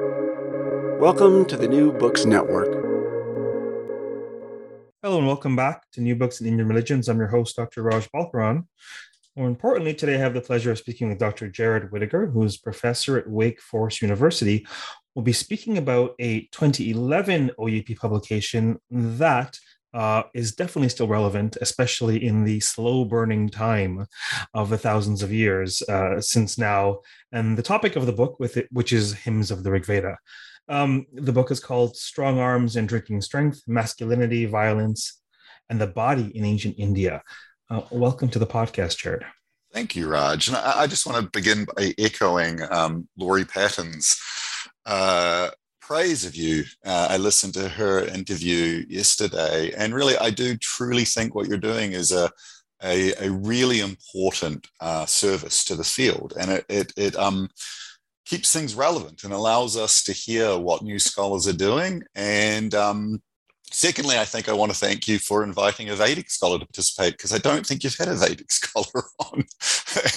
Welcome to the New Books Network. Hello and welcome back to New Books in Indian Religions. I'm your host, Dr. Raj Balkaran. More importantly, today I have the pleasure of speaking with Dr. Jarrod Whitaker, who's professor at Wake Forest University. We'll be speaking about a 2011 OUP publication that uh, is definitely still relevant, especially in the slow burning time of the thousands of years uh, since now. And the topic of the book, with it, which is hymns of the Rig Veda. Um, the book is called Strong Arms and Drinking Strength Masculinity, Violence, and the Body in Ancient India. Uh, welcome to the podcast, Jarrod. Thank you, Raj. And I, I just want to begin by echoing um, Laurie Patton's uh, praise of you. Uh, I listened to her interview yesterday, and really, I do truly think what you're doing is a a, a really important uh, service to the field, and it it, it um, keeps things relevant and allows us to hear what new scholars are doing. And um, secondly, I think I want to thank you for inviting a Vedic scholar to participate because I don't think you've had a Vedic scholar on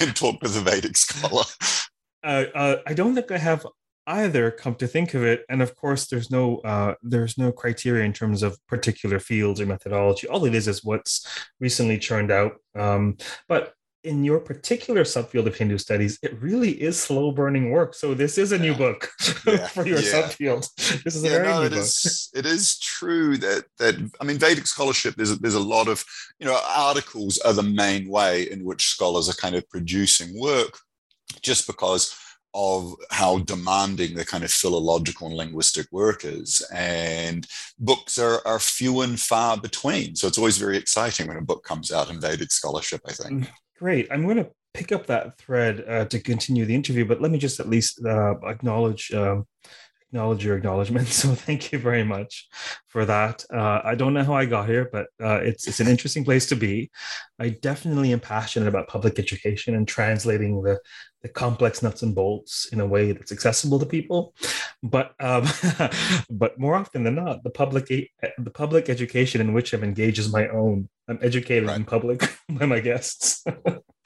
and talked with a Vedic scholar. Uh, uh, I don't think I have either come to think of it and of course there's no uh, there's no criteria in terms of particular fields or methodology. All it is is what's recently churned out. Um, but in your particular subfield of hindu studies it really is slow burning work. So this is a new book yeah. for your yeah. subfield. This is a very no, new it book. is, it is true that that i mean vedic scholarship there's a, there's a lot of you know articles are the main way in which scholars are kind of producing work just because of how demanding the kind of philological and linguistic work is. And books are, are few and far between. So it's always very exciting when a book comes out in Vedic scholarship, I think. Great. I'm going to pick up that thread uh, to continue the interview, but let me just at least uh, acknowledge um, acknowledge your acknowledgement. So thank you very much for that. Uh, I don't know how I got here, but uh, it's it's an interesting place to be. I definitely am passionate about public education and translating the the complex nuts and bolts in a way that's accessible to people. But um, but more often than not, the public the public education in which I'm engaged is my own. I'm educated right. in public by my guests.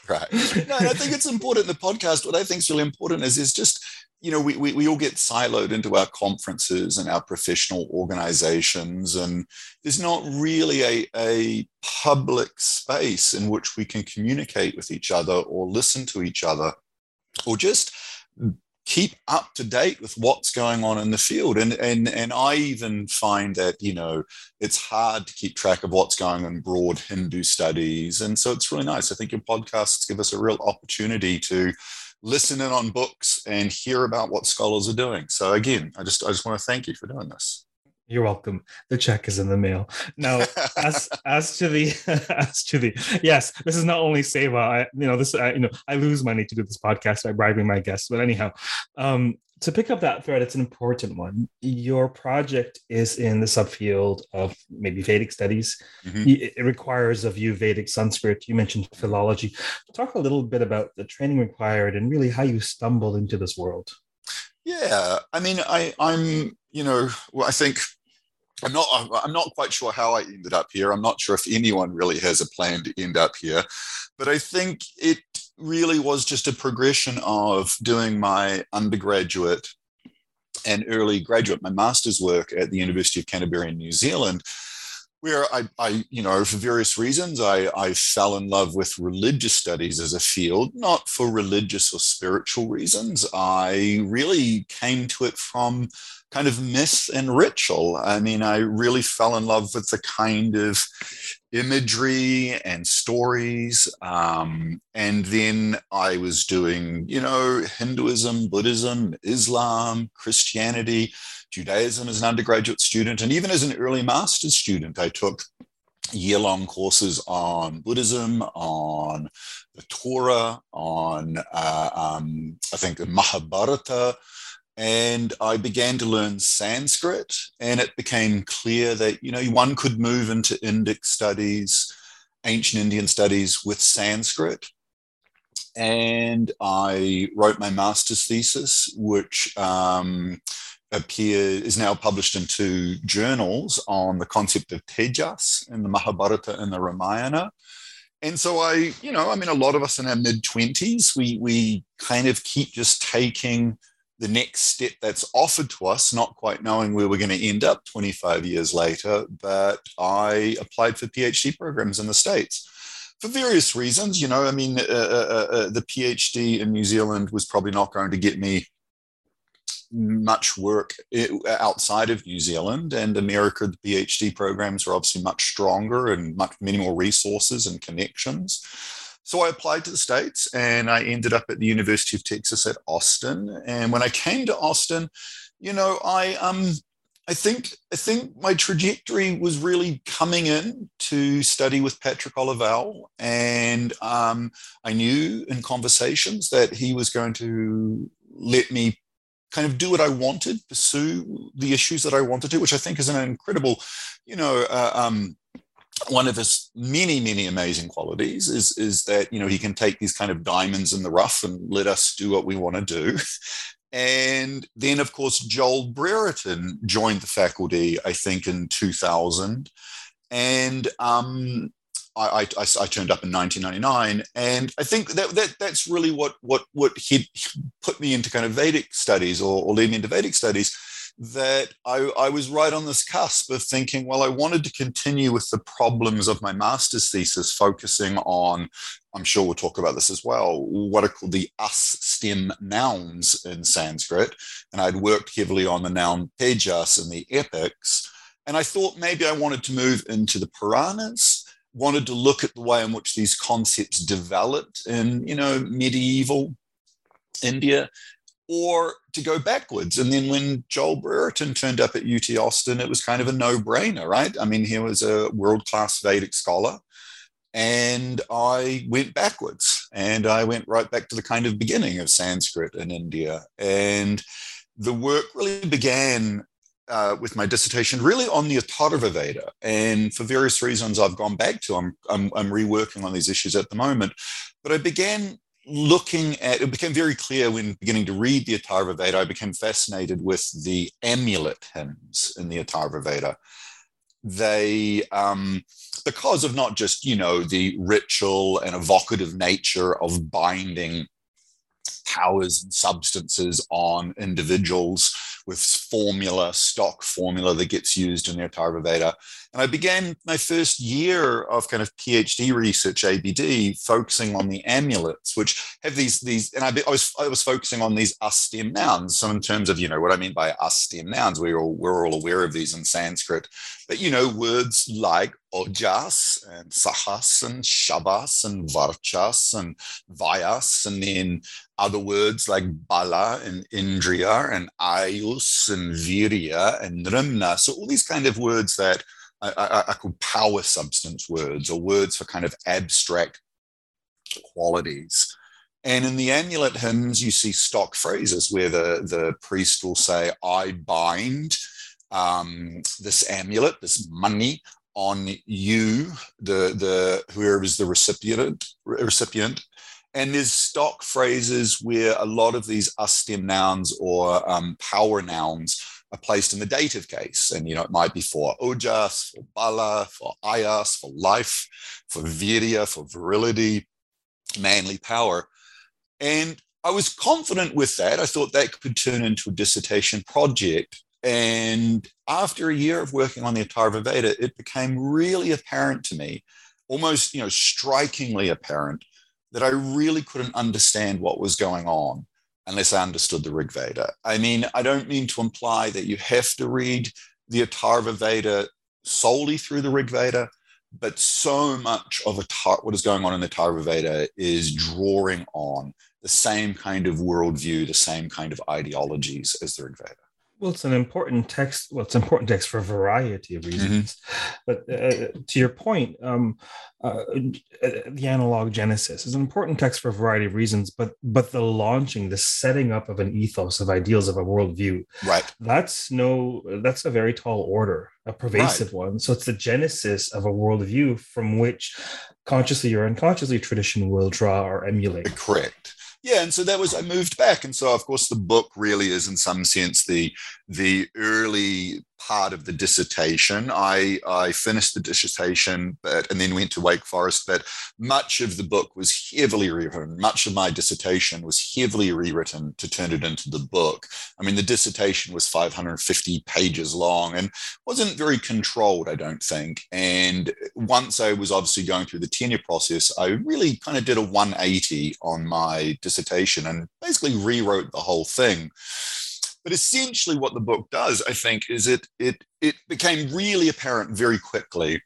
right. No, I think it's important. The podcast, what I think is really important is is just you know, we, we, we all get siloed into our conferences and our professional organizations, and there's not really a, a public space in which we can communicate with each other or listen to each other or just keep up to date with what's going on in the field. And and and i even find that you know it's hard to keep track of what's going on in broad hindu studies. And so it's really nice. I think your podcasts give us a real opportunity to listen in on books and hear about what scholars are doing. So again, I just I just want to thank you for doing this. You're welcome. The check is in the mail. Now, as as to the as to the yes, this is not only Seva. I you know this I, you know I lose money to do this podcast by bribing my guests, but anyhow, um, to pick up that thread, it's an important one. Your project is in the subfield of maybe Vedic studies. Mm-hmm. It requires of you Vedic Sanskrit. You mentioned philology. Talk a little bit about the training required and really how you stumbled into this world. Yeah, I mean, I, I'm, you know, well, I think I'm not. I'm not quite sure how I ended up here. I'm not sure if anyone really has a plan to end up here, but I think it really was just a progression of doing my undergraduate and early graduate, my master's work at the University of Canterbury in New Zealand, where I, I you know, for various reasons, I, I fell in love with religious studies as a field, not for religious or spiritual reasons. I really came to it from kind of myth and ritual. I mean, I really fell in love with the kind of imagery and stories. Um, and then I was doing, you know, Hinduism, Buddhism, Islam, Christianity, Judaism as an undergraduate student. And even as an early master's student, I took year long courses on Buddhism, on the Torah, on, uh, um, I think, the Mahabharata and I began to learn Sanskrit, and it became clear that you know one could move into Indic studies, ancient Indian studies with Sanskrit. And I wrote my master's thesis, which um, appear is now published in two journals on the concept of Tejas in the Mahabharata and the Ramayana. And so I, you know, I mean, a lot of us in our mid twenties, we we kind of keep just taking the next step that's offered to us, not quite knowing where we're going to end up 25 years later. But I applied for PhD programs in the States for various reasons. You know, I mean, uh, uh, uh, uh the PhD in New Zealand was probably not going to get me much work outside of New Zealand and America. The PhD programs are obviously much stronger and much many more resources and connections. So I applied to the States and I ended up at the University of Texas at Austin. And when I came to Austin, you know, I um I think I think my trajectory was really coming in to study with Patrick Olivelle, and um, I knew in conversations that he was going to let me kind of do what I wanted, pursue the issues that I wanted to, which I think is an incredible, you know, uh, um, one of his many, many amazing qualities is, is that, you know, he can take these kind of diamonds in the rough and let us do what we want to do. And then, of course, Joel Brereton joined the faculty, I think, in 2000. And um, I, I, I, turned up in 1999, and I think that, that that's really what what what he put me into kind of Vedic studies or, or led me into Vedic studies. That I, I was right on this cusp of thinking, well, I wanted to continue with the problems of my master's thesis, focusing on, I'm sure we'll talk about this as well, what are called the us stem nouns in Sanskrit. And I'd worked heavily on the noun tejas in the epics. And I thought maybe I wanted to move into the Puranas wanted to look at the way in which these concepts developed in, you know, medieval India, or to go backwards. And then when Joel Brereton turned up at UT Austin, it was kind of a no-brainer, right? I mean, he was a world-class Vedic scholar. And I went backwards and I went right back to the kind of beginning of Sanskrit in India. And the work really began uh, with my dissertation really on the Atharva Veda. And for various reasons I've gone back to, I'm, I'm, I'm reworking on these issues at the moment. But I began looking at it became very clear when beginning to read the Atharva Veda, I became fascinated with the amulet hymns in the Atharva Veda. They, um, because of not just, you know, the ritual and evocative nature of binding powers and substances on individuals with formula, stock formula that gets used in the Atharva Veda. And I began my first year of kind of PhD research, ABD, focusing on the amulets, which have these, these and I, I was, I was focusing on these us-stem nouns. So in terms of, you know, what I mean by us-stem nouns, we're all, we're all aware of these in Sanskrit, but, you know, words like ojas and sahas and shavas and varchas and vayas, and then other words like bala and indriya and ayus and virya and nrimna. So all these kind of words that I, I, call power substance words or words for kind of abstract qualities. And in the amulet hymns, you see stock phrases where the, the priest will say, I bind um, this amulet, this mani on you, the, the whoever is the recipient, recipient. And there's stock phrases where a lot of these us-stem nouns or um, power nouns are placed in the dative case. And, you know, it might be for ojas, for bala, for ayus, for life, for virya, for virility, manly power. And I was confident with that. I thought that could turn into a dissertation project. And after a year of working on the Atharva Veda, it became really apparent to me, almost, you know, strikingly apparent, that I really couldn't understand what was going on unless I understood the Rig Veda. I mean, I don't mean to imply that you have to read the Atharva Veda solely through the Rig Veda, but so much of Atar- what is going on in the Atharva Veda is drawing on the same kind of worldview, the same kind of ideologies as the Rig Veda. Well, it's an important text. Well, it's an important text for a variety of reasons. Mm-hmm. But uh, to your point, um, uh, the analog Genesis is an important text for a variety of reasons. But but the launching, the setting up of an ethos of ideals of a worldview, right? That's no, that's a very tall order, a pervasive right. one. So it's the genesis of a worldview from which, consciously or unconsciously, tradition will draw or emulate. Correct yeah and so that was i moved back and so of course the book really is in some sense the the early part of the dissertation. I, I finished the dissertation, but and then went to Wake Forest. But much of the book was heavily rewritten. Much of my dissertation was heavily rewritten to turn it into the book. I mean, the dissertation was 550 pages long and wasn't very controlled, I don't think. And once I was obviously going through the tenure process, I really kind of did a 180 on my dissertation and basically rewrote the whole thing. But essentially, what the book does, I think, is it it it became really apparent very quickly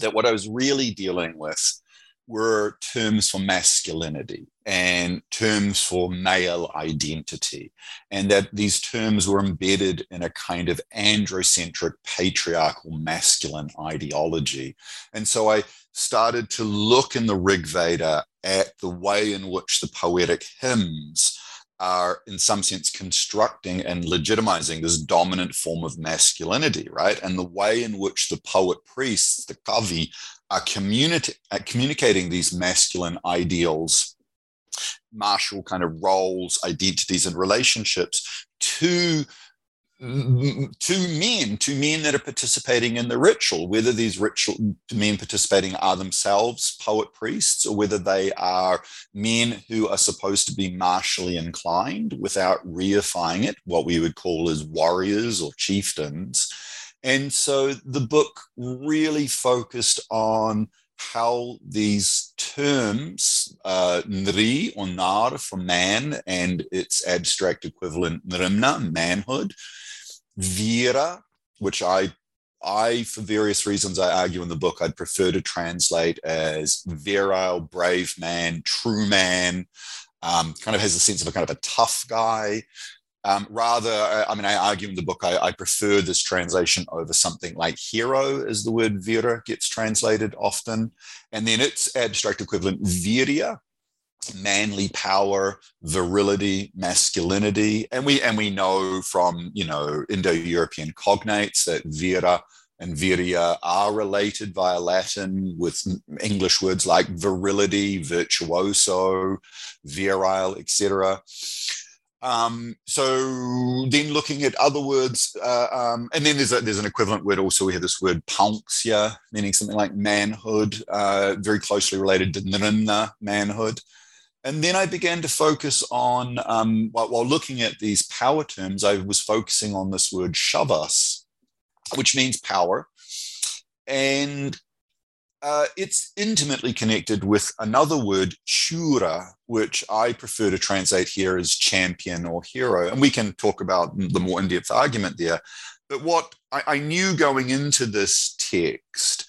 that what I was really dealing with were terms for masculinity and terms for male identity, and that these terms were embedded in a kind of androcentric, patriarchal, masculine ideology. And so I started to look in the Rig Veda at the way in which the poetic hymns are in some sense constructing and legitimizing this dominant form of masculinity, right? And the way in which the poet priests, the kavi, are, communi- are uh, communicating these masculine ideals, martial kind of roles, identities, and relationships to to men, to men that are participating in the ritual, whether these ritual men participating are themselves poet priests or whether they are men who are supposed to be martially inclined without reifying it, what we would call as warriors or chieftains. And so the book really focused on how these terms, uh, nri or nar for man and its abstract equivalent nrimna, manhood, Vira, which I I, for various reasons, I argue in the book, I'd prefer to translate as virile, brave man, true man, um, kind of has a sense of a kind of a tough guy. Um, rather, I mean, I argue in the book, I, I, prefer this translation over something like hero, as the word vira gets translated often. And then its abstract equivalent, virya, manly power, virility, masculinity, and we and we know from you know Indo-European cognates that vira and virya are related via Latin with English words like virility, virtuoso, virile, etc. Um, so then looking at other words, uh, um, and then there's a, there's an equivalent word also. We have this word paumsya, meaning something like manhood, uh, very closely related to nrimna, manhood. And then I began to focus on, um, while, while, looking at these power terms, I was focusing on this word shavas, which means power. And uh, it's intimately connected with another word, shura, which I prefer to translate here as champion or hero. And we can talk about the more in depth argument there. But what I, I knew going into this text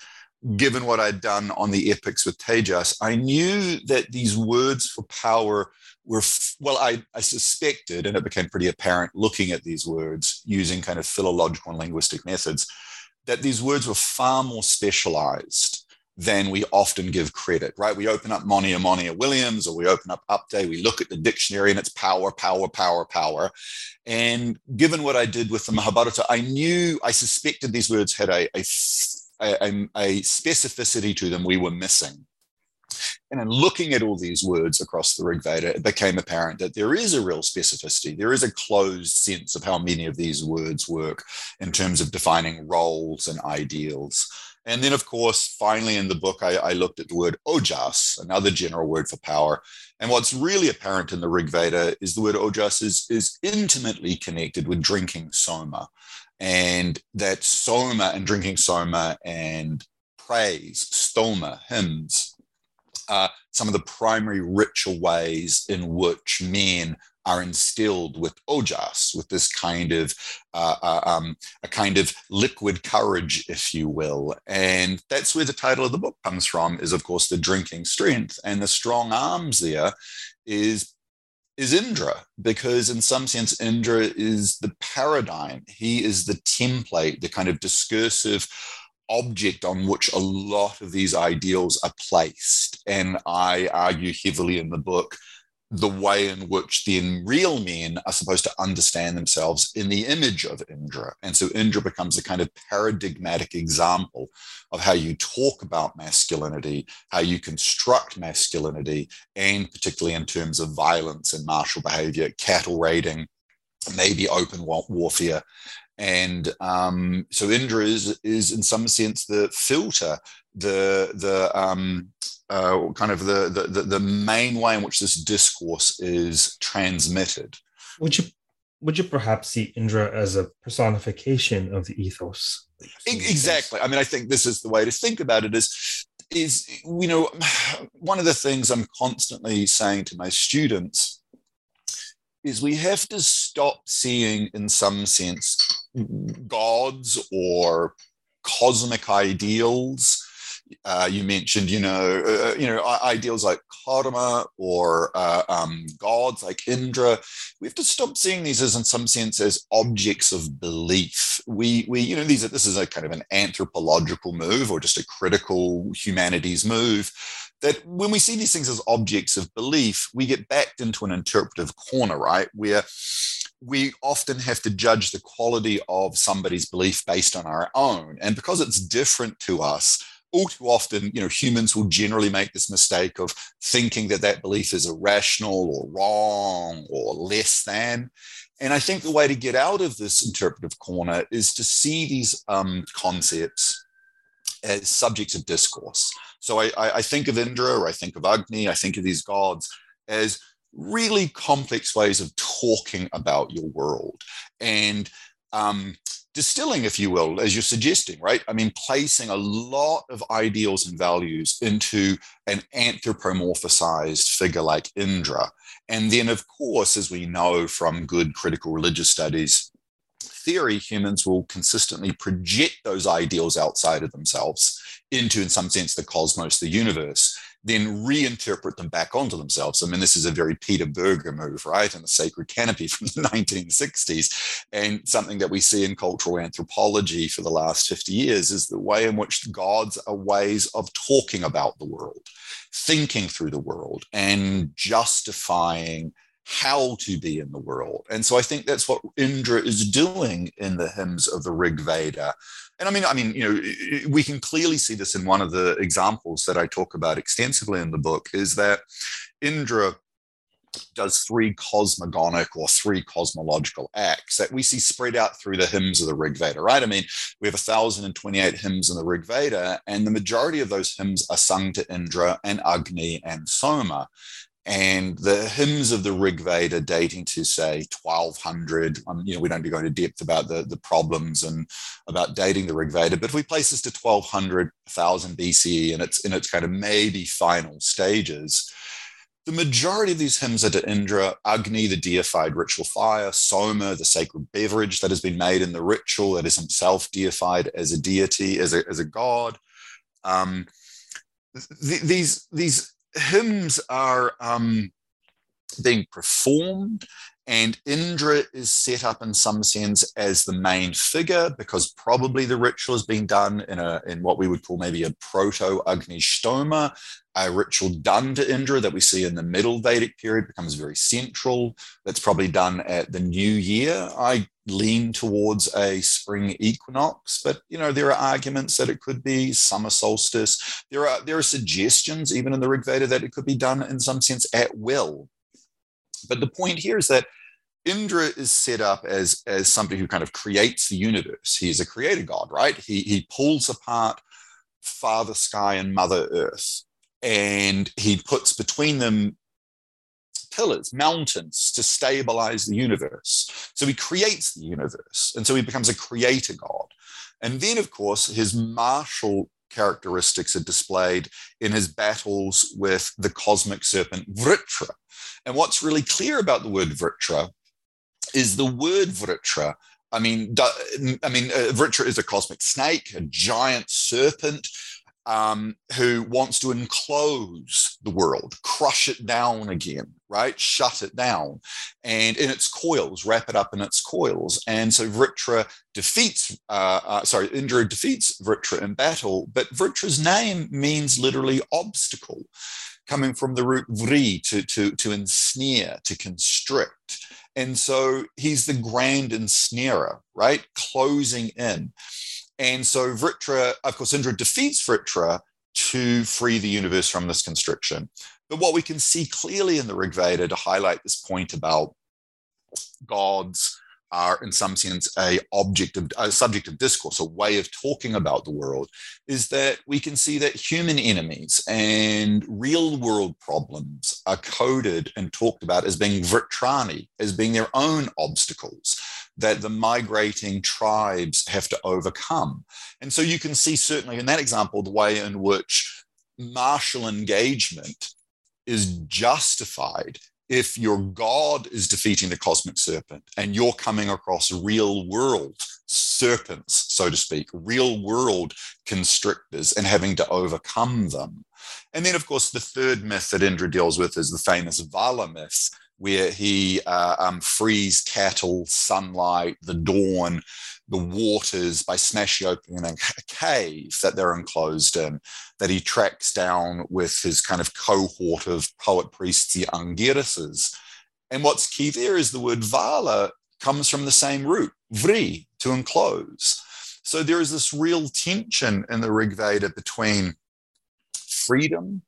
given what I'd done on the epics with Tejas, I knew that these words for power were, well, I, I suspected, and it became pretty apparent looking at these words using kind of philological and linguistic methods, that these words were far more specialized than we often give credit, right? We open up Monier Monier Williams or we open up Apte, we look at the dictionary and it's power, power, power, power. And given what I did with the Mahabharata, I knew, I suspected these words had a, a a, a, specificity to them we were missing. And in looking at all these words across the Rig Veda, it became apparent that there is a real specificity. There is a closed sense of how many of these words work in terms of defining roles and ideals. And then, of course, finally in the book, I, I, looked at the word ojas, another general word for power. And what's really apparent in the Rig Veda is the word ojas is, is intimately connected with drinking soma and that soma and drinking soma and praise, stoma, hymns, are some of the primary ritual ways in which men are instilled with ojas, with this kind of uh, uh, um, a kind of liquid courage, if you will, and that's where the title of the book comes from. Is of course the drinking strength, and the strong arms there is is Indra, because in some sense, Indra is the paradigm. He is the template, the kind of discursive object on which a lot of these ideals are placed. And I argue heavily in the book the way in which then real men are supposed to understand themselves in the image of Indra. And so Indra becomes a kind of paradigmatic example of how you talk about masculinity, how you construct masculinity, and particularly in terms of violence and martial behavior, cattle raiding, maybe open warfare. And um, so Indra is, is in some sense the filter, the, the um, uh, kind of the, the, the main way in which this discourse is transmitted. Would you would you perhaps see Indra as a personification of the ethos? Exactly. I mean, I think this is the way to think about it. Is is you know one of the things I'm constantly saying to my students is we have to stop seeing, in some sense, gods or cosmic ideals uh, you mentioned, you know, uh, uh you know, ideals like karma or uh, um, gods like Indra. We have to stop seeing these as, in some sense, as objects of belief. We, we, you know, these are this is a kind of an anthropological move or just a critical humanities move. That when we see these things as objects of belief, we get backed into an interpretive corner, right? Where we often have to judge the quality of somebody's belief based on our own. And because it's different to us, all too often, you know, humans will generally make this mistake of thinking that that belief is irrational or wrong or less than. And I think the way to get out of this interpretive corner is to see these um, concepts as subjects of discourse. So I, I think of Indra or I think of Agni, I think of these gods as really complex ways of talking about your world. And um, distilling, if you will, as you're suggesting, right? I mean, placing a lot of ideals and values into an anthropomorphized figure like Indra. And then, of course, as we know from good critical religious studies, theory, humans will consistently project those ideals outside of themselves into, in some sense, the cosmos, the universe then reinterpret them back onto themselves. I mean, this is a very Peter Berger move, right? And the sacred canopy from the 1960s. And something that we see in cultural anthropology for the last 50 years is the way in which gods are ways of talking about the world, thinking through the world, and justifying how to be in the world. And so I think that's what Indra is doing in the hymns of the Rig Veda. And I mean, I mean, you know, we can clearly see this in one of the examples that I talk about extensively in the book is that Indra does three cosmogonic or three cosmological acts that we see spread out through the hymns of the Rig Veda, right? I mean, we have 1,028 hymns in the Rig Veda, and the majority of those hymns are sung to Indra and Agni and Soma and the hymns of the Rig Veda dating to say 1200. Um, you know, we don't go into depth about the, the problems and about dating the Rig Veda, but if we place this to 1200, 1000 BCE, and it's in its kind of maybe final stages, the majority of these hymns are to Indra, Agni, the deified ritual fire, Soma, the sacred beverage that has been made in the ritual that is himself deified as a deity, as a, as a god. Um, th- these these hymns are um, being performed, and Indra is set up in some sense as the main figure because probably the ritual has been done in a in what we would call maybe a proto Agnishtoma, a ritual done to Indra that we see in the Middle Vedic period becomes very central. That's probably done at the new year. I lean towards a spring equinox, but you know there are arguments that it could be summer solstice. There are there are suggestions even in the Rig Veda that it could be done in some sense at will. But the point here is that Indra is set up as as somebody who kind of creates the universe. He's a creator god, right? He he pulls apart Father Sky and Mother Earth and he puts between them pillars, mountains to stabilize the universe. So he creates the universe. And so he becomes a creator god. And then, of course, his martial characteristics are displayed in his battles with the cosmic serpent Vritra. And what's really clear about the word Vritra is the word Vritra. I mean, I mean, uh, Vritra is a cosmic snake, a giant serpent um, who wants to enclose the world, crush it down again, right? Shut it down, and in its coils, wrap it up in its coils. And so Vritra defeats, uh, uh, sorry, Indra defeats Vritra in battle, but Vritra's name means literally obstacle, coming from the root vri, to, to, to ensnare, to constrict. And so he's the grand ensnarer, right? Closing in. And so Vritra, of course, Indra defeats Vritra to free the universe from this constriction. But what we can see clearly in the Rig Veda to highlight this point about gods are in some sense a object of a subject of discourse a way of talking about the world is that we can see that human enemies and real world problems are coded and talked about as being vrtrani as being their own obstacles that the migrating tribes have to overcome and so you can see certainly in that example the way in which martial engagement is justified if your God is defeating the cosmic serpent and you're coming across real world serpents, so to speak, real world constrictors and having to overcome them. And then, of course, the third myth that Indra deals with is the famous Vala myth, where he uh, um, frees cattle, sunlight, the dawn, the waters by smashing open a cave that they're enclosed in, that he tracks down with his kind of cohort of poet priests, the Angirases. And what's key there is the word vala comes from the same root, vri, to enclose. So there is this real tension in the Rig Veda between freedom,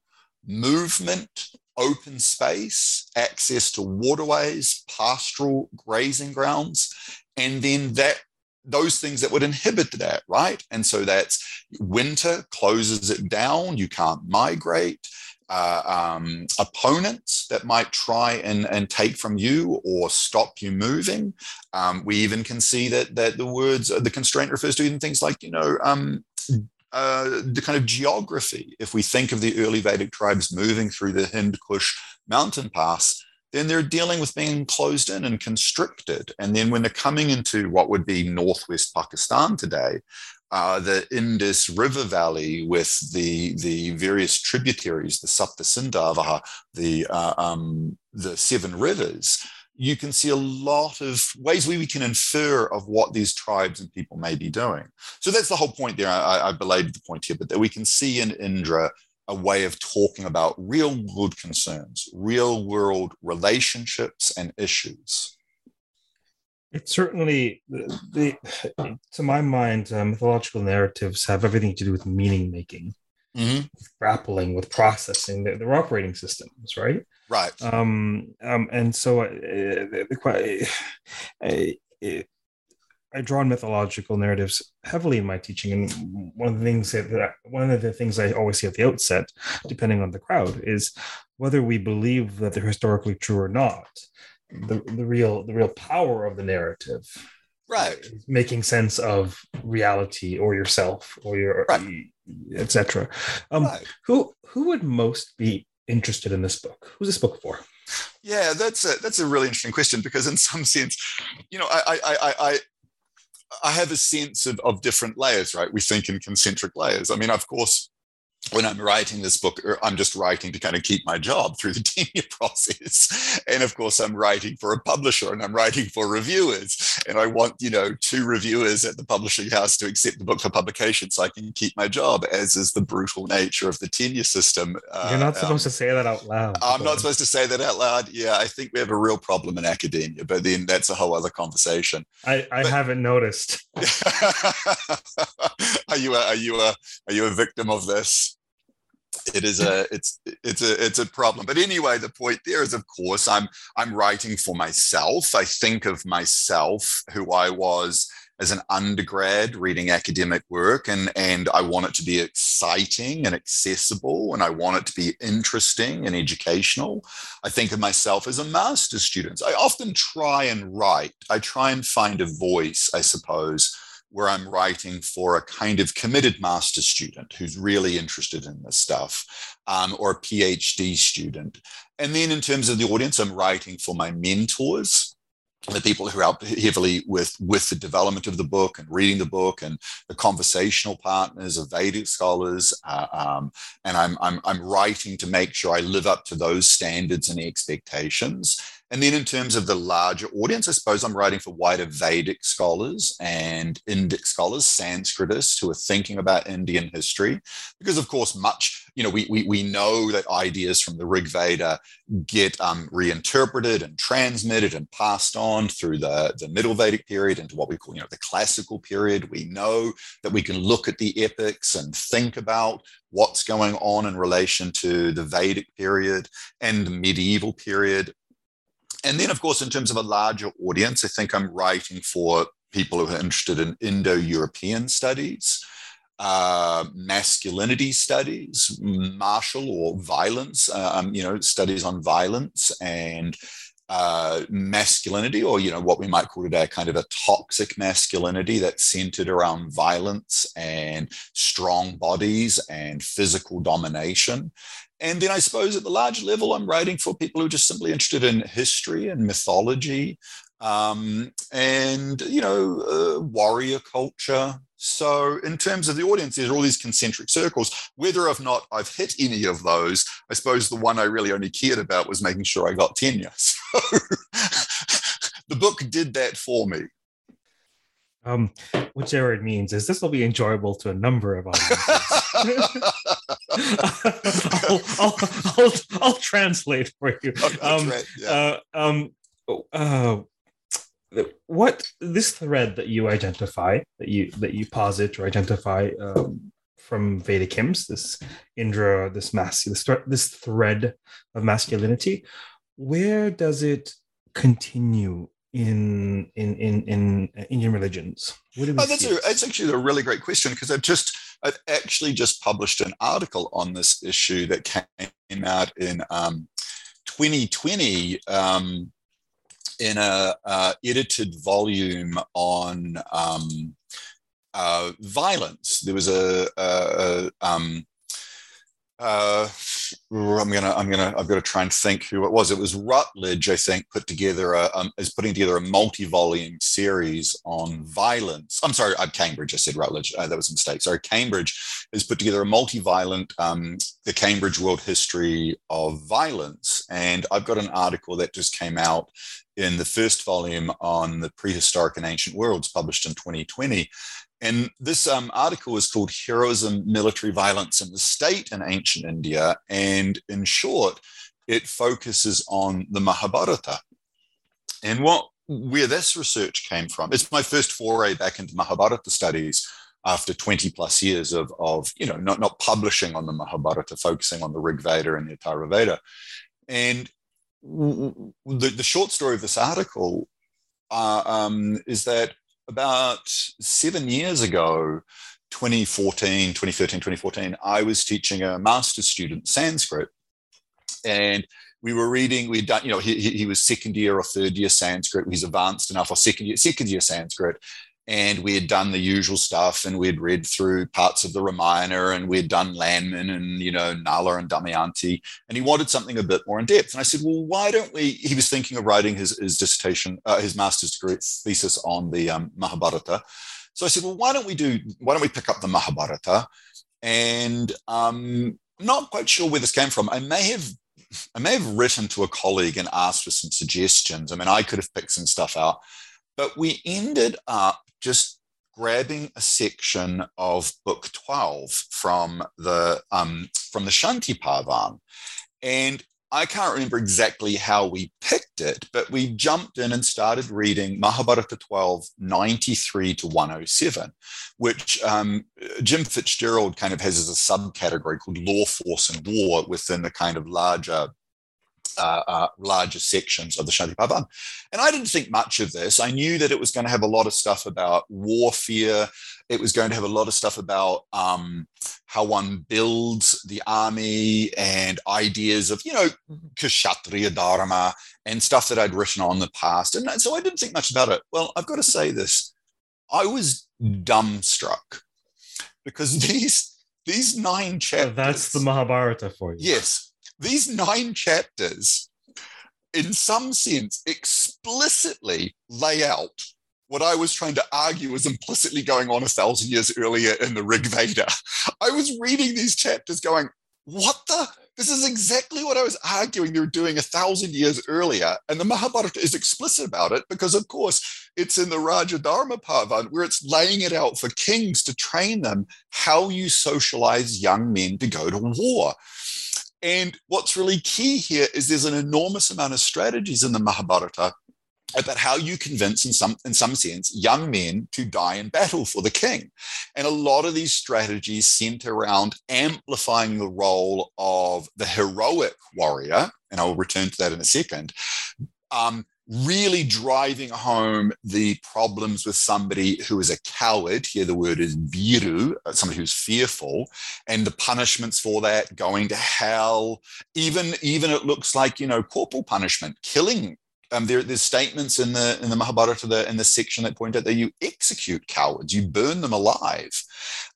movement, open space, access to waterways, pastoral grazing grounds, and then that those things that would inhibit that, right? And so that's winter closes it down. You can't migrate. Uh, um, opponents that might try and, and take from you or stop you moving. Um, we even can see that that the words the constraint refers to even things like you know um, uh, the kind of geography. If we think of the early Vedic tribes moving through the Hind Kush mountain pass, then they're dealing with being closed in and constricted. And then when they're coming into what would be northwest Pakistan today, uh, the Indus River Valley with the the various tributaries, the Saptasindavaha, the uh, um, the seven rivers, you can see a lot of ways we can infer of what these tribes and people may be doing. So that's the whole point there. I, I belabored the point here, but that we can see in Indra a way of talking about real world concerns, real world relationships and issues. It certainly, the, to my mind, uh, mythological narratives have everything to do with meaning making, mm-hmm. grappling with processing. They're, they're, operating systems, right? Right. Um, um, and so, uh, I, I, I draw on mythological narratives heavily in my teaching, and one of the things that, that one of the things I always see at the outset, depending on the crowd, is whether we believe that they're historically true or not. The, the real the real power of the narrative right making sense of reality or yourself or your right. etc um right. who who would most be interested in this book who's this book for yeah that's a that's a really interesting question because in some sense you know i i i I have a sense of, of different layers, right? We think in concentric layers. I mean, of course, when I'm writing this book, er, I'm just writing to kind of keep my job through the tenure process. And of course, I'm writing for a publisher and I'm writing for reviewers. And I want, you know, two reviewers at the publishing house to accept the book for publication so I can keep my job, as is the brutal nature of the tenure system. You're not uh, supposed um, to say that out loud. I'm not supposed to say that out loud. Yeah, I think we have a real problem in academia, but then that's a whole other conversation. I, I but, haven't noticed. are you a, are you a are you a victim of this? it is a it's it's a it's a problem. But anyway the point there is of course i'm i'm writing for myself. I think of myself who i was as an undergrad reading academic work and and i want it to be exciting and accessible and i want it to be interesting and educational. I think of myself as a master's student. I often try and write. I try and find a voice i suppose where I'm writing for a kind of committed master student who's really interested in this stuff, um, or a PhD student. And then in terms of the audience, I'm writing for my mentors, the people who help heavily with with the development of the book and reading the book and the conversational partners of Vedic scholars uh, um, and I'm, I'm I'm writing to make sure I live up to those standards and expectations and then in terms of the larger audience, I suppose I'm writing for wider Vedic scholars and Indic scholars, Sanskritists who are thinking about Indian history. Because, of course, much, you know, we, we, we know that ideas from the Rig Veda get um, reinterpreted and transmitted and passed on through the, the Middle Vedic period into what we call, you know, the classical period. We know that we can look at the epics and think about what's going on in relation to the Vedic period and the medieval period and then, of course, in terms of a larger audience, I think I'm writing for people who are interested in Indo European studies, uh, masculinity studies, martial or violence, uh, um, you know, studies on violence and uh, masculinity, or you know what we might call today kind of a toxic masculinity that's centered around violence and strong bodies and physical domination. And then I suppose at the large level, I'm writing for people who are just simply interested in history and mythology, um, and you know, uh, warrior culture. So, in terms of the audience, there's all these concentric circles. Whether or not I've hit any of those, I suppose the one I really only cared about was making sure I got tenure. So, the book did that for me. Um, what it means is this will be enjoyable to a number of audiences. I'll, I'll, I'll, I'll, translate for you. Um, right, yeah. uh, um, uh, what this thread that you identify that you that you posit or identify um, from Vedic hymns, this Indra, this mass, this, this thread of masculinity, where does it continue in in in in Indian religions? oh, that's, a, that's actually a really great question because I've just I've actually just published an article on this issue that came out in um, 2020 um, in a uh, edited volume on um, uh, violence. There was a, a, a um, uh, I'm gonna, I'm gonna, I've got to try and think who it was. It was Routledge, I think, put together a, um, is putting together a multi-volume series on violence. I'm sorry, I'm Cambridge. I said Routledge. Uh, that was a mistake. Sorry, Cambridge has put together a multi-violent, um, the Cambridge World History of Violence, and I've got an article that just came out in the first volume on the prehistoric and ancient worlds, published in 2020. And this um, article is called Heroism, Military Violence in the State in Ancient India. And in short, it focuses on the Mahabharata. And what where this research came from, it's my first foray back into Mahabharata studies after 20 plus years of, of you know, not, not publishing on the Mahabharata, focusing on the Rig Veda and the Atharva Veda. And the, the short story of this article uh, um, is that about seven years ago, 2014, 2013, 2014, I was teaching a master's student Sanskrit. And we were reading, we'd done, you know, he, he was second year or third year Sanskrit. He's advanced enough or second year, second year Sanskrit and we had done the usual stuff and we'd read through parts of the Ramayana and we'd done Lanman and you know Nala and Damayanti and he wanted something a bit more in depth. And I said well why don't we he was thinking of writing his, his dissertation uh, his master's degree thesis on the um, Mahabharata. So I said well why don't we do why don't we pick up the Mahabharata? And um, I'm not quite sure where this came from. I may have I may have written to a colleague and asked for some suggestions. I mean I could have picked some stuff out. But we ended up just grabbing a section of book 12 from the um, from the Shanti Parvan. And I can't remember exactly how we picked it, but we jumped in and started reading Mahabharata 12, 93 to 107, which um, Jim Fitzgerald kind of has as a subcategory called law, force, and war within the kind of larger uh, uh, larger sections of the Shanti. And I didn't think much of this. I knew that it was going to have a lot of stuff about warfare. It was going to have a lot of stuff about um, how one builds the army and ideas of, you know, Kshatriya Dharma and stuff that I'd written on the past. And so I didn't think much about it. Well, I've got to say this I was dumbstruck because these these nine chapters. that's the Mahabharata for you. Yes these nine chapters, in some sense, explicitly lay out what I was trying to argue was implicitly going on a thousand years earlier in the Rig Veda. I was reading these chapters going, what the? This is exactly what I was arguing they were doing a thousand years earlier. And the Mahabharata is explicit about it because, of course, it's in the Raja Dharma Parvan where it's laying it out for kings to train them how you socialize young men to go to war. And what's really key here is there's an enormous amount of strategies in the Mahabharata about how you convince, in some, in some sense, young men to die in battle for the king. And a lot of these strategies center around amplifying the role of the heroic warrior, and I'll return to that in a second, Um, really driving home the problems with somebody who is a coward. Here, the word is bhiru, uh, somebody who's fearful, and the punishments for that, going to hell. Even, even it looks like you know corporal punishment, killing. Um, there, there's statements in the in the Mahabharata the, in the section that point out that you execute cowards, you burn them alive.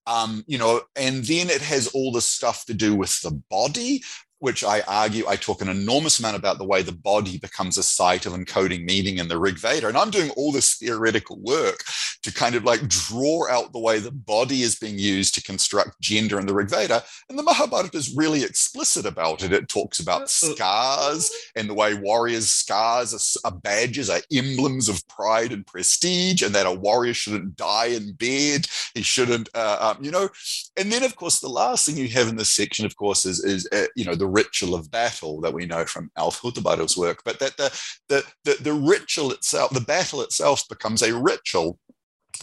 Um, you know, and then it has all the stuff to do with the body, which I argue, I talk an enormous amount about the way the body becomes a site of encoding meaning in the Rig Veda. And I'm doing all this theoretical work to kind of like draw out the way the body is being used to construct gender in the Rig Veda. And the Mahabharata is really explicit about it. It talks about scars and the way warriors' scars are, are badges, are emblems of pride and prestige, and that a warrior shouldn't die in bed. He shouldn't, uh, um, you know. And then, of course, the last thing you have in this section, of course, is, is uh, you know, the ritual of battle that we know from Alf Hiltebeitel's work, but that the, the, the, the ritual itself, the battle itself becomes a ritual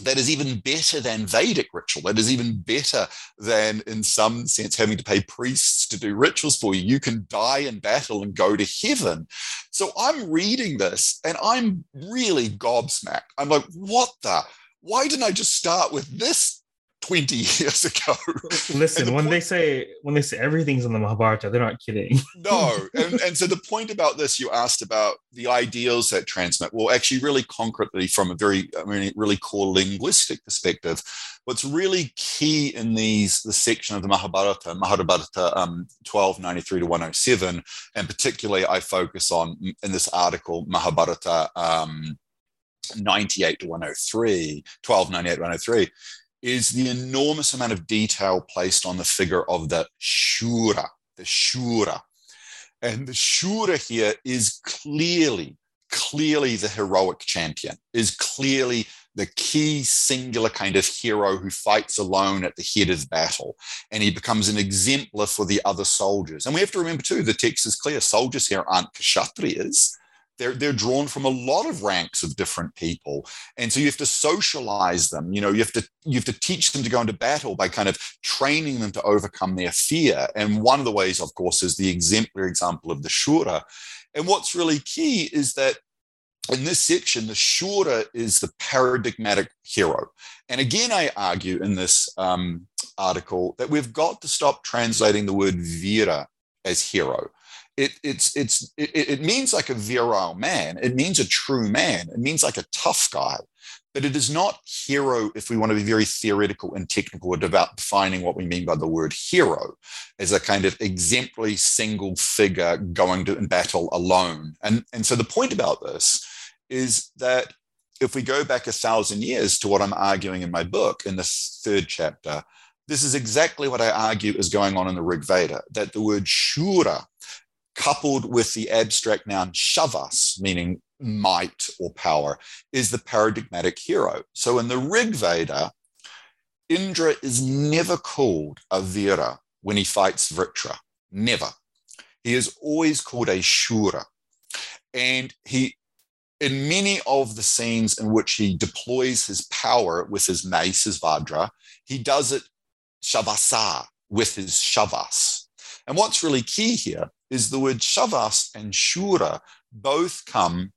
that is even better than Vedic ritual. That is even better than, in some sense, having to pay priests to do rituals for you. You can die in battle and go to heaven. So I'm reading this and I'm really gobsmacked. I'm like, what the? Why didn't I just start with this 20 years ago. Listen, the when point, they say when they say everything's in the Mahabharata, they're not kidding. no. And, and so the point about this, you asked about the ideals that transmit. Well, actually, really concretely from a very, I mean, really core linguistic perspective, what's really key in these the section of the Mahabharata, Mahabharata um, 1293 to 107, and particularly I focus on in this article, Mahabharata um, 98 to 103, 1298 to 103 is the enormous amount of detail placed on the figure of the Shura, the Shura. And the Shura here is clearly, clearly the heroic champion, is clearly the key singular kind of hero who fights alone at the head of battle. And he becomes an exemplar for the other soldiers. And we have to remember too, the text is clear soldiers here aren't kshatriyas they're they're drawn from a lot of ranks of different people. And so you have to socialize them you know you have to you have to teach them to go into battle by kind of training them to overcome their fear. And one of the ways of course is the exemplary example of the shura. And what's really key is that in this section, the Shura is the paradigmatic hero. And again, I argue in this um, article that we've got to stop translating the word Vira as hero it, it's it's it, it means like a virile man. It means a true man. It means like a tough guy. But it is not hero if we want to be very theoretical and technical about defining what we mean by the word hero as a kind of exemplary single figure going to in battle alone. And, and so the point about this is that if we go back a thousand years to what I'm arguing in my book in the third chapter, this is exactly what I argue is going on in the Rig Veda, that the word shura coupled with the abstract noun shavas, meaning might or power, is the paradigmatic hero. So in the Rig Veda, Indra is never called a Vira when he fights Vritra. Never. He is always called a Shura. And he, in many of the scenes in which he deploys his power with his mace, his Vajra, he does it Shavasa with his Shavas. And what's really key here is the word shavas and shura both come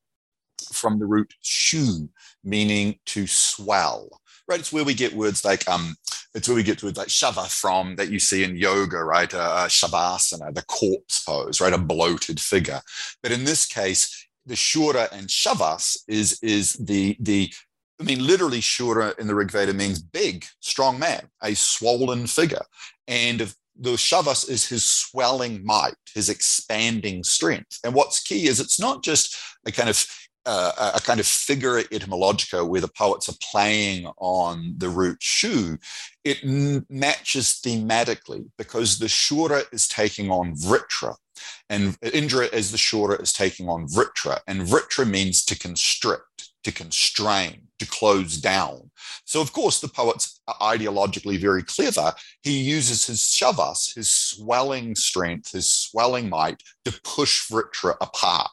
from the root shu, meaning to swell. Right? It's where we get words like um, it's where we get words like shava from that you see in yoga, right? Uh, shavasana, the corpse pose, right? A bloated figure. But in this case, the shura and shavas is is the the I mean, literally, Shura in the Rig Veda means big, strong man, a swollen figure. And if the shavas is his swelling might, his expanding strength. And what's key is it's not just a kind of uh, a kind of figura etymologica where the poets are playing on the root shu, it n- matches thematically because the shura is taking on vritra, and Indra as the shura is taking on vritra, and vritra means to constrict to constrain, to close down. So, of course, the poet's ideologically very clever. He uses his shavas, his swelling strength, his swelling might, to push Vritra apart,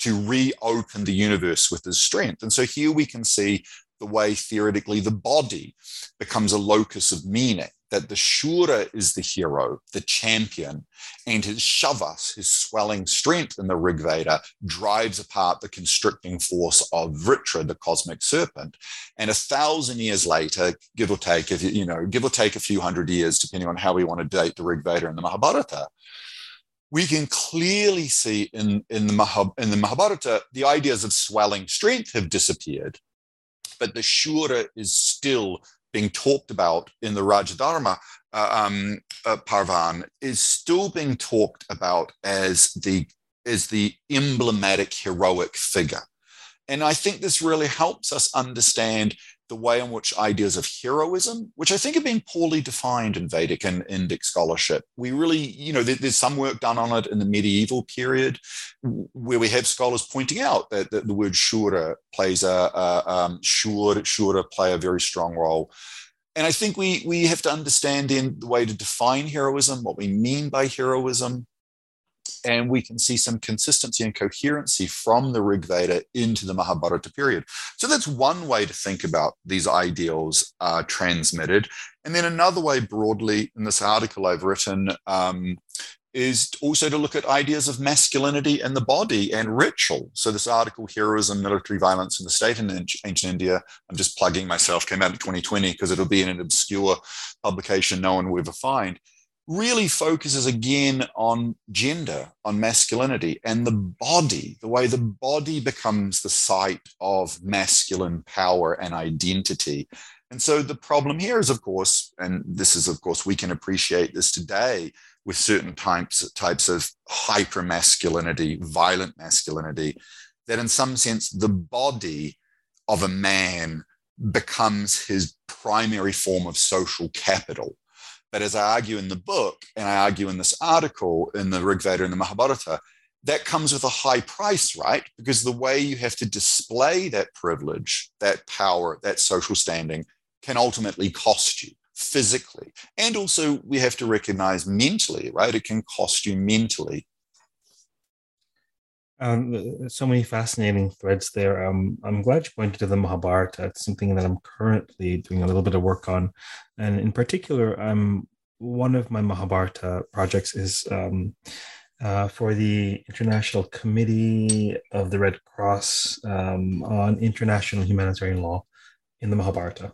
to reopen the universe with his strength. And so here we can see the way theoretically the body becomes a locus of meaning. That the Shura is the hero, the champion, and his Shavas, his swelling strength in the Rig Veda, drives apart the constricting force of Vritra, the cosmic serpent. And a thousand years later, give or take, if you know, give or take a few hundred years, depending on how we want to date the Rig Veda and the Mahabharata, we can clearly see in, in, the, Mahab- in the Mahabharata, the ideas of swelling strength have disappeared, but the Shura is still being talked about in the Rajadharma uh, um, uh, Parvan is still being talked about as the as the emblematic heroic figure. And I think this really helps us understand the way in which ideas of heroism, which I think have been poorly defined in Vedic and Indic scholarship, we really, you know, there, there's some work done on it in the medieval period where we have scholars pointing out that, the word shura plays a, a um, shur, shura play a very strong role. And I think we, we have to understand in the way to define heroism, what we mean by heroism, and we can see some consistency and coherency from the Rig Veda into the Mahabharata period. So that's one way to think about these ideals uh, transmitted. And then another way, broadly, in this article I've written, um, is also to look at ideas of masculinity and the body and ritual. So this article, Heroism, Military Violence in the State in Ancient India, I'm just plugging myself, came out in 2020 because it'll be in an obscure publication no one will ever find really focuses again on gender, on masculinity, and the body, the way the body becomes the site of masculine power and identity. And so the problem here is, of course, and this is, of course, we can appreciate this today with certain types, types of hyper masculinity, violent masculinity, that in some sense the body of a man becomes his primary form of social capital. But as I argue in the book, and I argue in this article in the Rig Veda and the Mahabharata, that comes with a high price, right? Because the way you have to display that privilege, that power, that social standing can ultimately cost you physically. And also, we have to recognize mentally, right? It can cost you mentally um, so many fascinating threads there. Um, I'm glad you pointed to the Mahabharata. It's something that I'm currently doing a little bit of work on, and in particular, I'm one of my Mahabharata projects is um, uh, for the International Committee of the Red Cross um, on International Humanitarian Law in the Mahabharata.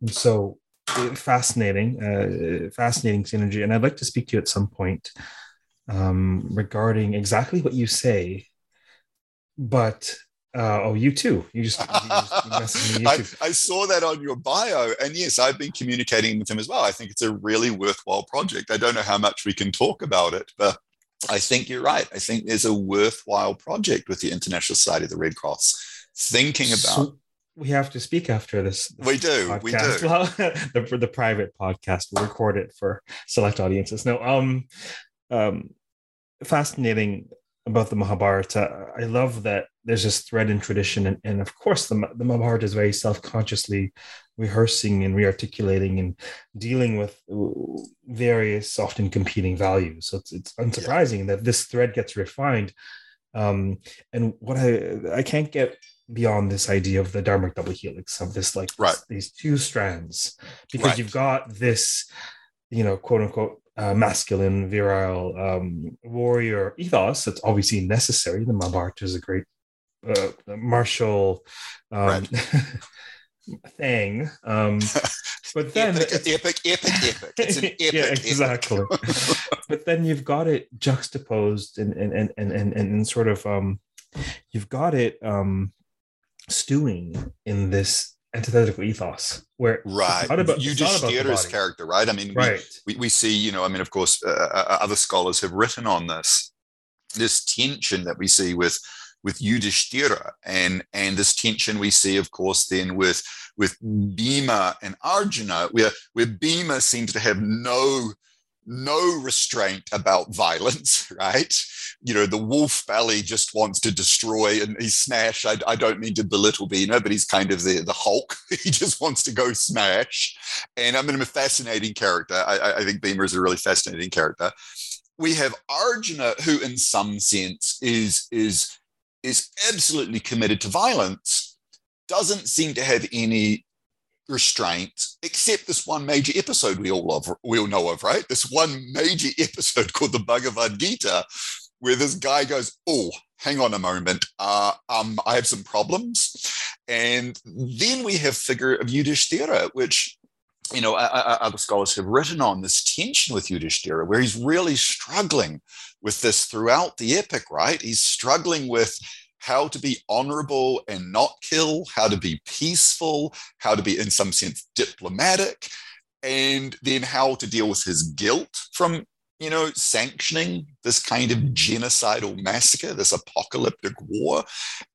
And so, fascinating, uh, fascinating synergy, and I'd like to speak to you at some point um, regarding exactly what you say, but uh, oh, you too. You just, you just you I, I, saw that on your bio, and yes, I've been communicating with him as well. I think it's a really worthwhile project. I don't know how much we can talk about it, but I think you're right. I think there's a worthwhile project with the International Society of the Red Cross thinking about. So we have to speak after this. this we do. Podcast. We do. Well, the, the private podcast. we record it for select audiences. No, um, um, fascinating about the Mahabharata. I love that there's this thread in tradition, and, and of course, the, the Mahabharata is very self consciously rehearsing and rearticulating and dealing with various, often competing values. So it's, it's unsurprising yeah. that this thread gets refined. Um, and what I I can't get beyond this idea of the dharmic double helix of this like right. these two strands because right. you've got this you know quote unquote uh, masculine, virile um, warrior ethos that's obviously necessary. The Mahabharata is a great uh, martial um, right. thing. Um, but then epic, epic, epic, epic. It's an epic. yeah, exactly. but then you've got it juxtaposed and and and and and, and sort of um, you've got it um, stewing in this antithetical ethos where right. about, you just Yudhishthira's character right? I mean right. We, we, we see you know i mean of course uh, uh, uh, other scholars have written on this this tension that we see with with Yudhishthira and and this tension we see of course then with with Bhima and Arjuna where where Bhima seems to have no no restraint about violence, right? You know, the wolf belly just wants to destroy and he smash. I, I don't mean to belittle Bhima, but he's kind of the, the Hulk. he just wants to go smash. And I mean, I'm a fascinating character. I, I think Bhima is a really fascinating character. We have Arjuna, who in some sense is, is, is absolutely committed to violence, doesn't seem to have any restraints, except this one major episode we all love, we all know of, right? This one major episode called the Bhagavad Gita, where this guy goes, "Oh, hang on a moment, uh, um, I have some problems," and then we have figure of Yudhishthira, which you know, other scholars have written on this tension with Yudhishthira, where he's really struggling with this throughout the epic, right? He's struggling with how to be honorable and not kill, how to be peaceful, how to be, in some sense, diplomatic, and then how to deal with his guilt from, you know, sanctioning this kind of genocidal massacre, this apocalyptic war,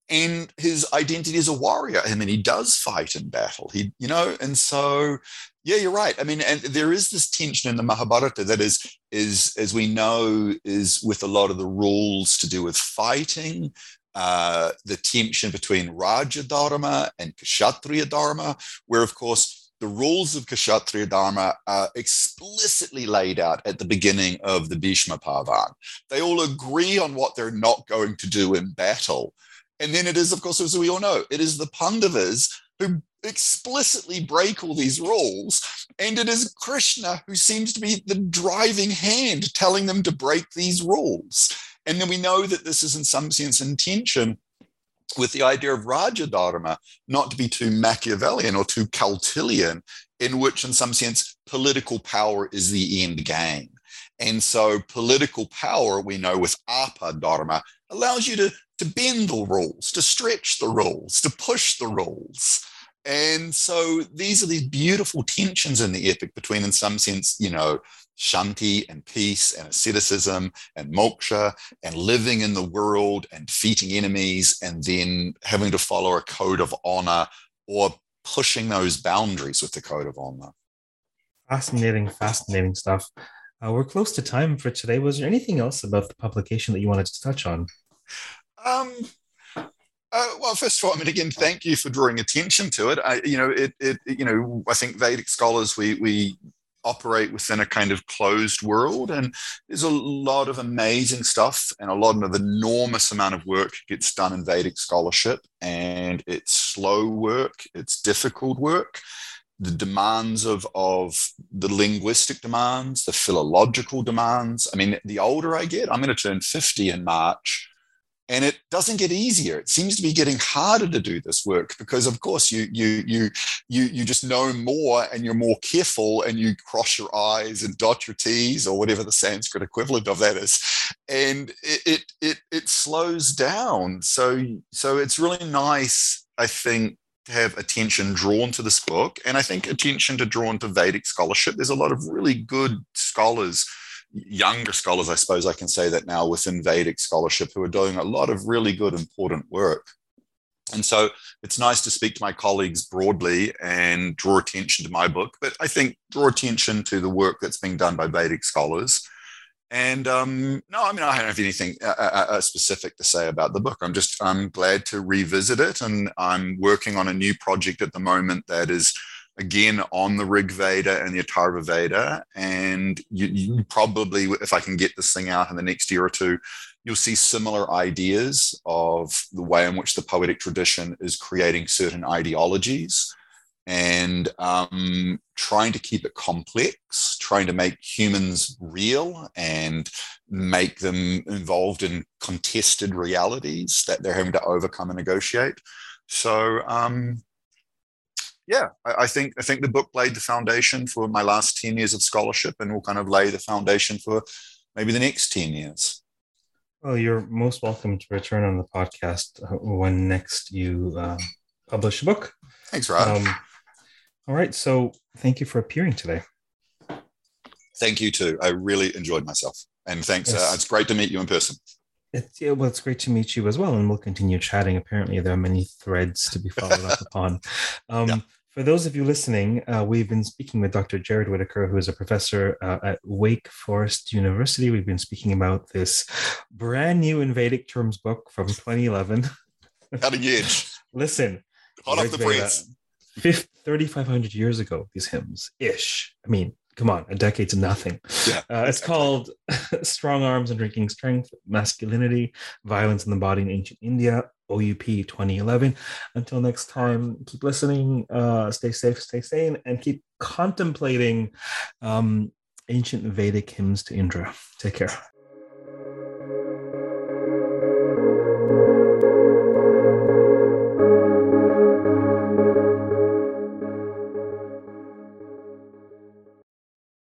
and his identity as a warrior. I mean, he does fight in battle. He, you know, and so yeah, you're right. I mean, and there is this tension in the Mahabharata that is, is as we know, is with a lot of the rules to do with fighting, uh, the tension between Raja Dharma and Kshatriya Dharma, where, of course, the rules of Kshatriya Dharma are explicitly laid out at the beginning of the Bhishma Parvan. They all agree on what they're not going to do in battle. And then it is, of course, as we all know, it is the Pandavas who explicitly break all these rules. And it is Krishna who seems to be the driving hand telling them to break these rules. And then we know that this is in some sense in tension with the idea of Raja Dharma, not to be too Machiavellian or too Kautilyan, in which, in some sense, political power is the end game. And so, political power, we know with Apa Dharma, allows you to, to bend the rules, to stretch the rules, to push the rules. And so, these are these beautiful tensions in the epic between, in some sense, you know, shanti and peace and asceticism and moksha and living in the world and defeating enemies and then having to follow a code of honor or pushing those boundaries with the code of honor. Fascinating, fascinating stuff. Uh, we're close to time for today. Was there anything else about the publication that you wanted to touch on? Um, uh, well, first of all, I mean, again, thank you for drawing attention to it. I, you know, it, it, you know, I think Vedic scholars we we operate within a kind of closed world and there's a lot of amazing stuff and a lot of enormous amount of work gets done in vedic scholarship and it's slow work it's difficult work. The demands of of the linguistic demands the philological demands i mean the older i get i'm going to turn 50 in march and it doesn't get easier. It seems to be getting harder to do this work because of course you you you you you just know more and you're more careful and you cross your i's and dot your t's or whatever the sanskrit equivalent of that is. And it it it, it slows down. So so it's really nice i think to have attention drawn to this book. And i think attention to drawn to vedic scholarship. There's a lot of really good scholars younger scholars, I suppose I can say that now within Vedic scholarship, who are doing a lot of really good, important work. And so it's nice to speak to my colleagues broadly and draw attention to my book, but I think draw attention to the work that's being done by Vedic scholars. And um, no, I mean, I don't have anything uh, uh, uh, specific to say about the book. I'm just I'm glad to revisit it, and I'm working on a new project at the moment that is again on the Rig Veda and the Atharva Veda. And you, you, probably, if I can get this thing out in the next year or two, you'll see similar ideas of the way in which the poetic tradition is creating certain ideologies and um, trying to keep it complex, trying to make humans real and make them involved in contested realities that they're having to overcome and negotiate. So, um, yeah, I, I, think I think the book laid the foundation for my last ten years of scholarship, and will kind of lay the foundation for maybe the next ten years. Well, you're most welcome to return on the podcast uh, when next you uh, publish a book. Thanks, Rob. Um, all right, so thank you for appearing today. Thank you too. I really enjoyed myself, and thanks. Uh, yes. Uh, it's great to meet you in person. It's, yeah, well, it's great to meet you as well, and we'll continue chatting. Apparently, there are many threads to be followed up upon. Um, yeah. For those of you listening, uh, we've been speaking with Dr. Jarrod Whitaker, who is a professor uh, at Wake Forest University. We've been speaking about this brand new in Vedic terms book from 2011. Cutting edge. Listen, hot off the press. 3,500 years ago, these hymns ish. I mean, come on, a decade's nothing. Yeah, uh, it's called Strong Arms and Drinking Strength, Masculinity, Violence in the Body in Ancient India, OUP 2011. Until next time, keep listening, uh, stay safe, stay sane, and keep contemplating um, ancient Vedic hymns to Indra. Take care.